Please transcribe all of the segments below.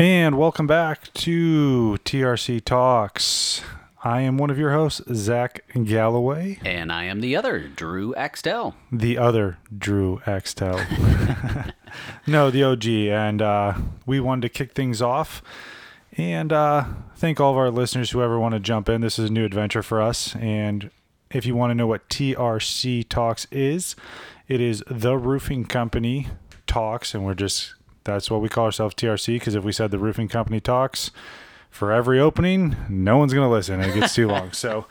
And welcome back to TRC Talks. I am one of your hosts, Zach Galloway, And I am the other, Drew Axtell. the other Drew Axtell. no, the OG. And uh, we wanted to kick things off and uh, thank all of our listeners who ever want to jump in. This is a new adventure for us. And if you want to know what TRC Talks is, it is the roofing company talks, and we're just that's what we call ourselves TRC because if we said the roofing company talks for every opening, no one's going to listen. It gets too long. So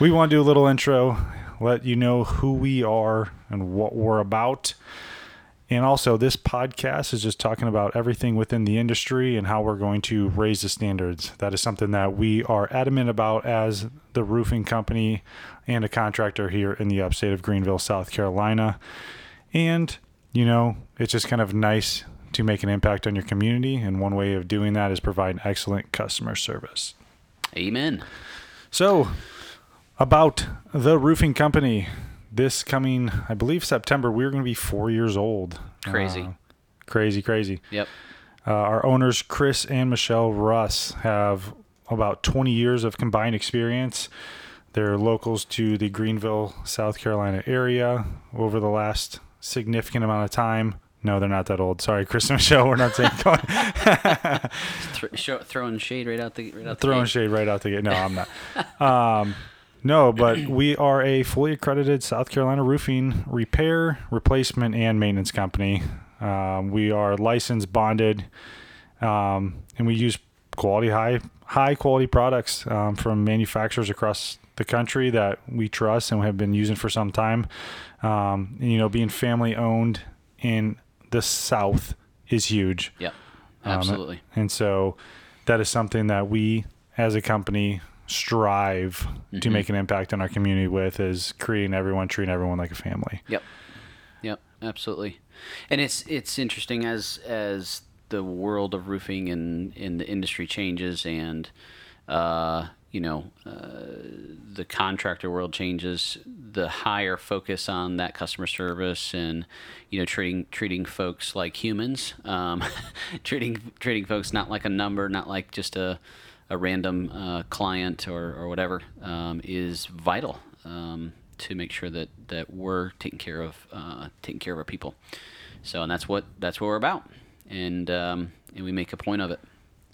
we want to do a little intro, let you know who we are and what we're about. And also, this podcast is just talking about everything within the industry and how we're going to raise the standards. That is something that we are adamant about as the roofing company and a contractor here in the upstate of Greenville, South Carolina. And, you know, it's just kind of nice to make an impact on your community. And one way of doing that is provide excellent customer service. Amen. So, about the roofing company, this coming, I believe, September, we're going to be four years old. Crazy. Uh, crazy, crazy. Yep. Uh, our owners, Chris and Michelle Russ, have about 20 years of combined experience. They're locals to the Greenville, South Carolina area over the last significant amount of time. No, they're not that old. Sorry, Chris and Michelle. We're not saying Th- show, throwing shade right out the right out throwing gate. shade right out the gate. No, I'm not. Um, no, but we are a fully accredited South Carolina roofing repair, replacement, and maintenance company. Um, we are licensed, bonded, um, and we use quality high high quality products um, from manufacturers across the country that we trust and have been using for some time. Um, and, you know, being family owned in the South is huge. Yep. Um, Absolutely. and so that is something that we as a company strive to Mm-hmm. make an impact on our community with is creating everyone, treating everyone like a family. Yep. Yep. Absolutely. And it's it's interesting as as the world of roofing and in the industry changes and uh, you know uh, the contractor world changes, the higher focus on that customer service and you know treating treating folks like humans, um, treating treating folks not like a number, not like just a a random uh, client or, or whatever um, is vital um, to make sure that, that we're taking care of uh, taking care of our people. So and that's what that's what we're about, and um, and we make a point of it.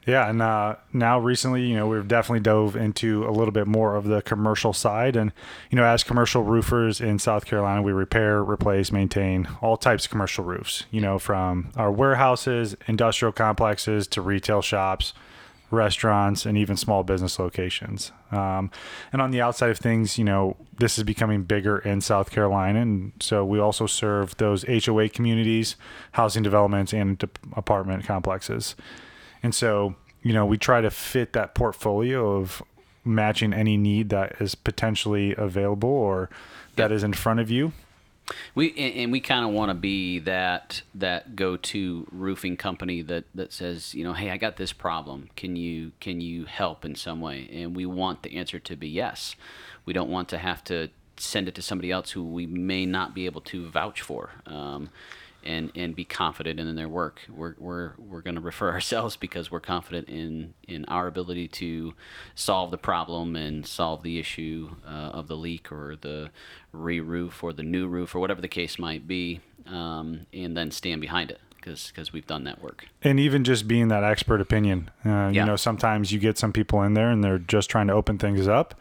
Yeah, and uh, now recently, you know, we've definitely dove into a little bit more of the commercial side, and you know, as commercial roofers in South Carolina, we repair, replace, maintain all types of commercial roofs. You know, from our warehouses, industrial complexes to retail shops, restaurants, and even small business locations. Um, and on the outside of things, you know, this is becoming bigger in South Carolina, and so we also serve those HOA communities, housing developments, and de- apartment complexes. And so, you know, we try to fit that portfolio of matching any need that is potentially available or that is in front of you. We and we kind of want to be that that go-to roofing company that that says, you know, hey, I got this problem. Can you can you help in some way? And we want the answer to be yes. We don't want to have to send it to somebody else who we may not be able to vouch for. Um, and, and be confident in their work. We're, we're, we're going to refer ourselves because we're confident in, in our ability to solve the problem and solve the issue uh, of the leak or the re-roof or the new roof or whatever the case might be, um, and then stand behind it because because we've done that work. And even just being that expert opinion. Uh, You know, sometimes you get some people in there and they're just trying to open things up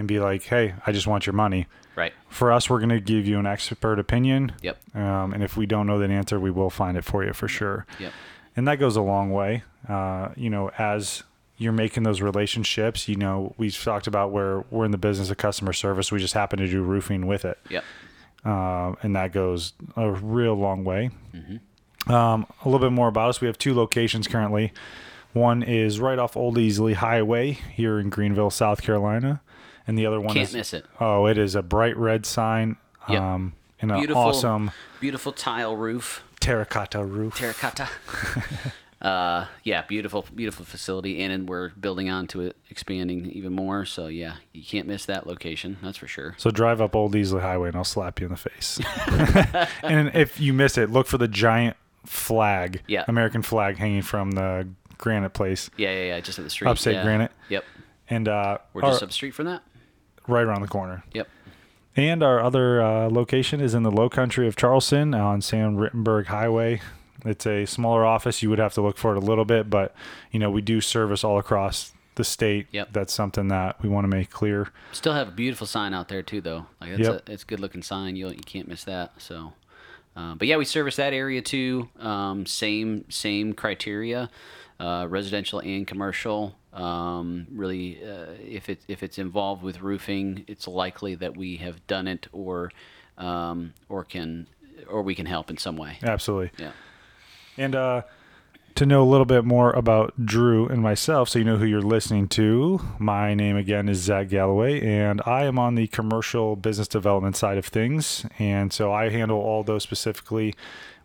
and be like, hey, I just want your money. Right. For us, we're going to give you an expert opinion. Yep. Um, and if we don't know that answer, we will find it for you for sure. Yep. and that goes a long way. Uh, you know, as you're making those relationships, you know, we've talked about where we're in the business of customer service. We just happen to do roofing with it, Yep. uh, and that goes a real long way. Um, a little bit more about us: we have two locations currently. One is right off Old Easley Highway here in Greenville, South Carolina, and the other one Can't is miss it. oh, it is a bright red sign. Yep. Um, and an Beautiful, awesome beautiful tile roof. terracotta roof. terracotta. uh, yeah, beautiful, beautiful facility, and then we're building onto it, expanding even more. So yeah, you can't miss that location. That's for sure. So drive up Old Easley Highway and I'll slap you in the face. and if you miss it, look for the giant flag, Yeah. American flag hanging from the granite place, Yeah, yeah, yeah. Just at the street. Upstate yeah. Granite. Yep. and uh, We're just our- up street from that. Right around the corner. Yep. And our other uh, location is in the low country of Charleston on Sam Rittenberg Highway. It's a smaller office. You would have to look for it a little bit, but you know we do service all across the state. Yep. That's something that we want to make clear. Still have a beautiful sign out there too, though. Like it's Yep. a it's a good looking sign. You you can't miss that. So, uh, but yeah, we service that area too. Um, same same criteria, uh, residential and commercial. Um, really, uh, if it if it's involved with roofing, it's likely that we have done it or um, or can or we can help in some way. Absolutely. Yeah. And uh, to know a little bit more about Drew and myself, so you know who you're listening to, my name again is Zach Galloway, and I am on the commercial business development side of things. And so I handle all those specifically,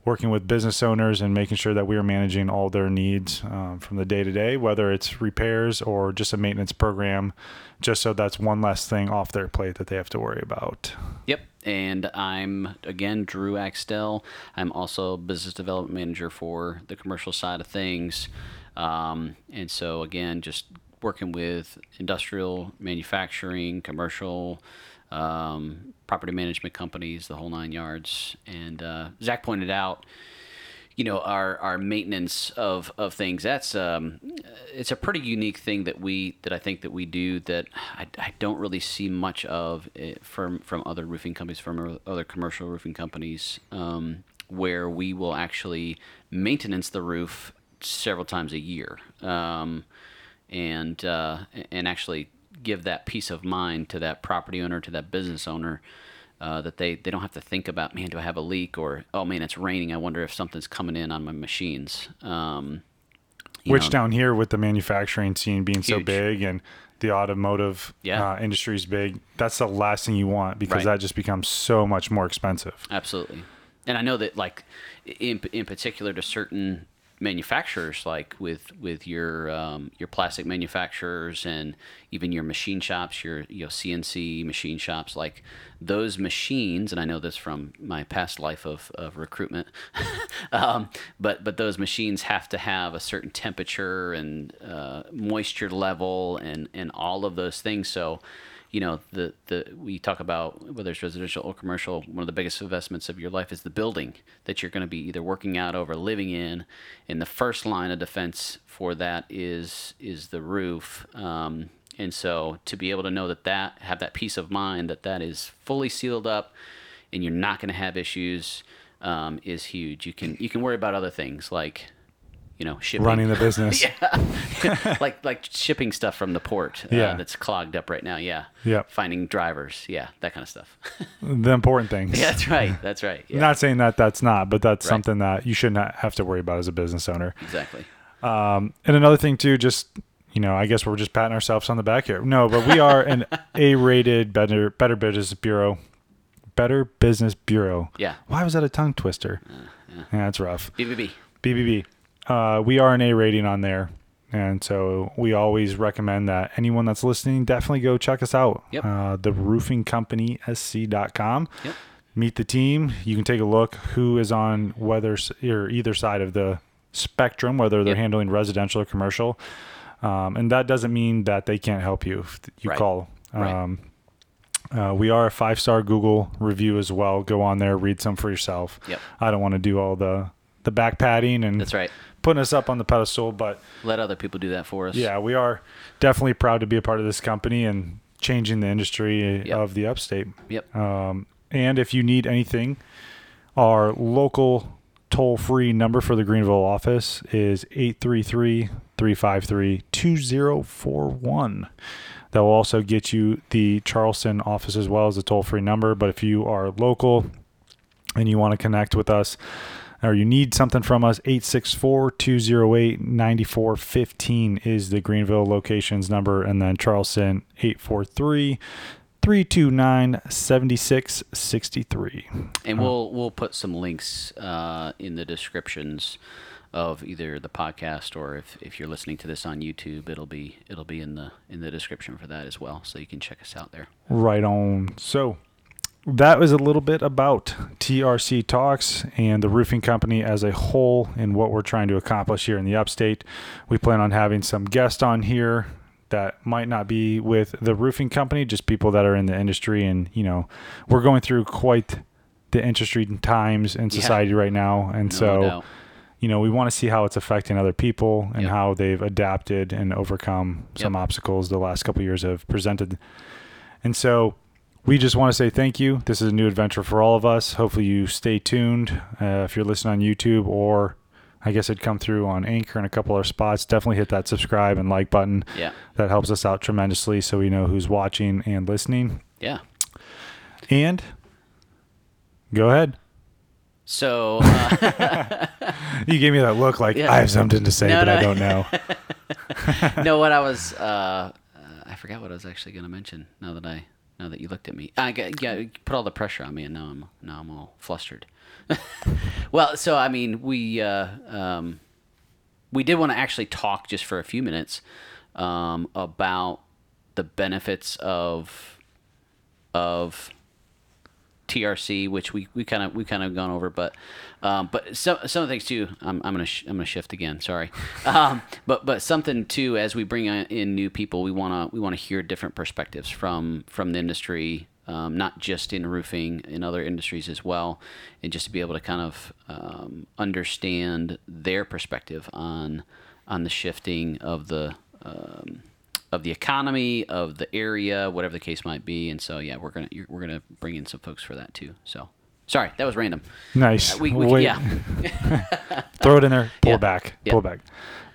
working with business owners and making sure that we are managing all their needs um, from the day to day, whether it's repairs or just a maintenance program, just so that's one less thing off their plate that they have to worry about. Yep. And I'm again Drew Axtell. I'm also business development manager for the commercial side of things. Um, and so again, just working with industrial manufacturing, commercial, um, property management companies, the whole nine yards. And uh, Zach pointed out, you know, our, our maintenance of, of things. That's um, it's a pretty unique thing that we that I think that we do that I, I don't really see much of from from other roofing companies, from other commercial roofing companies, um, where we will actually maintenance the roof several times a year, um, and uh, and actually give that peace of mind to that property owner, to that business owner, uh, that they, they don't have to think about, man, do I have a leak? Or, oh man, it's raining. I wonder if something's coming in on my machines. Um, Which know, down here with the manufacturing scene being so big and the automotive Yeah. uh, industry is big, that's the last thing you want because Right. that just becomes so much more expensive. Absolutely. And I know that, like, in, in particular to certain manufacturers, like with with your um, your plastic manufacturers and even your machine shops, your you know CNC machine shops, like those machines. And I know this from my past life of, of recruitment, um, but but those machines have to have a certain temperature and uh, moisture level and and all of those things. So you know the the we talk about whether it's residential or commercial one of the biggest investments of your life is the building that you're going to be either working out of or living in. And the first line of defense for that is is the roof. Um, and so to be able to know that that have that peace of mind that that is fully sealed up and you're not going to have issues um, is huge. You can you can worry about other things like you know shipping Running the business. yeah, like like shipping stuff from the port. Uh, Yeah. that's clogged up right now. Yeah. yeah. Finding drivers. Yeah, that kind of stuff. The important things. yeah, that's right. That's right. Yeah, Not saying that that's not, but that's Right. something that you should not have to worry about as a business owner. exactly. Um, and another thing too, just you know, I guess we're just patting ourselves on the back here. No, but we are an A-rated Better Better Business Bureau. Better Business Bureau. Yeah. Why was that a tongue twister? Uh, yeah. that's rough. BBB. BBB. Uh, we are an A rating on there. And so we always recommend that anyone that's listening definitely go check us out. Yep. Uh, the roofing company sc.com. Yep. Meet the team. You can take a look who is on whether or either side of the spectrum, whether they're Yep. handling residential or commercial. Um, and that doesn't mean that they can't help you if you Right. call. Right. Um, uh, we are a five star Google review as well. Go on there, read some for yourself. Yep. I don't want to do all the the back padding and That's right. putting us up on the pedestal, but Let other people do that for us. yeah, we are definitely proud to be a part of this company and changing the industry Yep. of the upstate. Yep. Um, and if you need anything, our local toll free number for the Greenville office is 833 353 2041. That will also get you the Charleston office as well as a toll free number. But if you are local and you want to connect with us, or you need something from us, 864 208 9415 is the Greenville locations number. And then Charleston, 843 329 7663. And we'll we'll put some links uh, in the descriptions of either the podcast or if, if you're listening to this on YouTube, it'll be it'll be in the in the description for that as well, so you can check us out there. Right on. So, that was a little bit about TRC Talks and the roofing company as a whole and what we're trying to accomplish here in the upstate. We plan on having some guests on here that might not be with the roofing company, just people that are in the industry. And, you know, we're going through quite the interesting times in Yeah. society right now. And No so, doubt. you know, we want to see how it's affecting other people and Yep. how they've adapted and overcome some Yep. obstacles the last couple of years have presented. And so we just want to say thank you. This is a new adventure for all of us. Hopefully you stay tuned. Uh, if you're listening on YouTube or I guess it'd come through on Anchor and a couple other spots. Definitely hit that subscribe and like button. Yeah. That helps us out tremendously so we know who's watching and listening. Yeah. And go ahead. So uh, You gave me that look like Yeah. I have something to say, No, but I don't know. no, what I was uh, uh, I forgot what I was actually going to mention. Now that I now that you looked at me, I got, yeah, put all the pressure on me, and now I'm now I'm all flustered. well, so I mean, we uh, um, we did want to actually talk just for a few minutes um, about the benefits of of TRC, which we, we kind of we kind of gone over, but um, but some some of the things too. I'm, I'm gonna sh- I'm gonna shift again. Sorry, um, but but something too as we bring in new people, we wanna we wanna hear different perspectives from from the industry, um, not just in roofing, in other industries as well, and just to be able to kind of um, understand their perspective on on the shifting of the um, of the economy of the area, whatever the case might be. And so, yeah, we're gonna you're, we're gonna bring in some folks for that too. So, sorry, that was random. Nice. Uh, we, we yeah, throw it in there, pull Yeah. it back, Yeah. pull it back.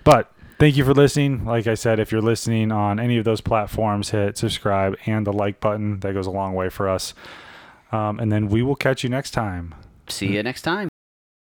But thank you for listening. Like I said, if you're listening on any of those platforms, hit subscribe and the like button. That goes a long way for us. Um, and then we will catch you next time. see you next time.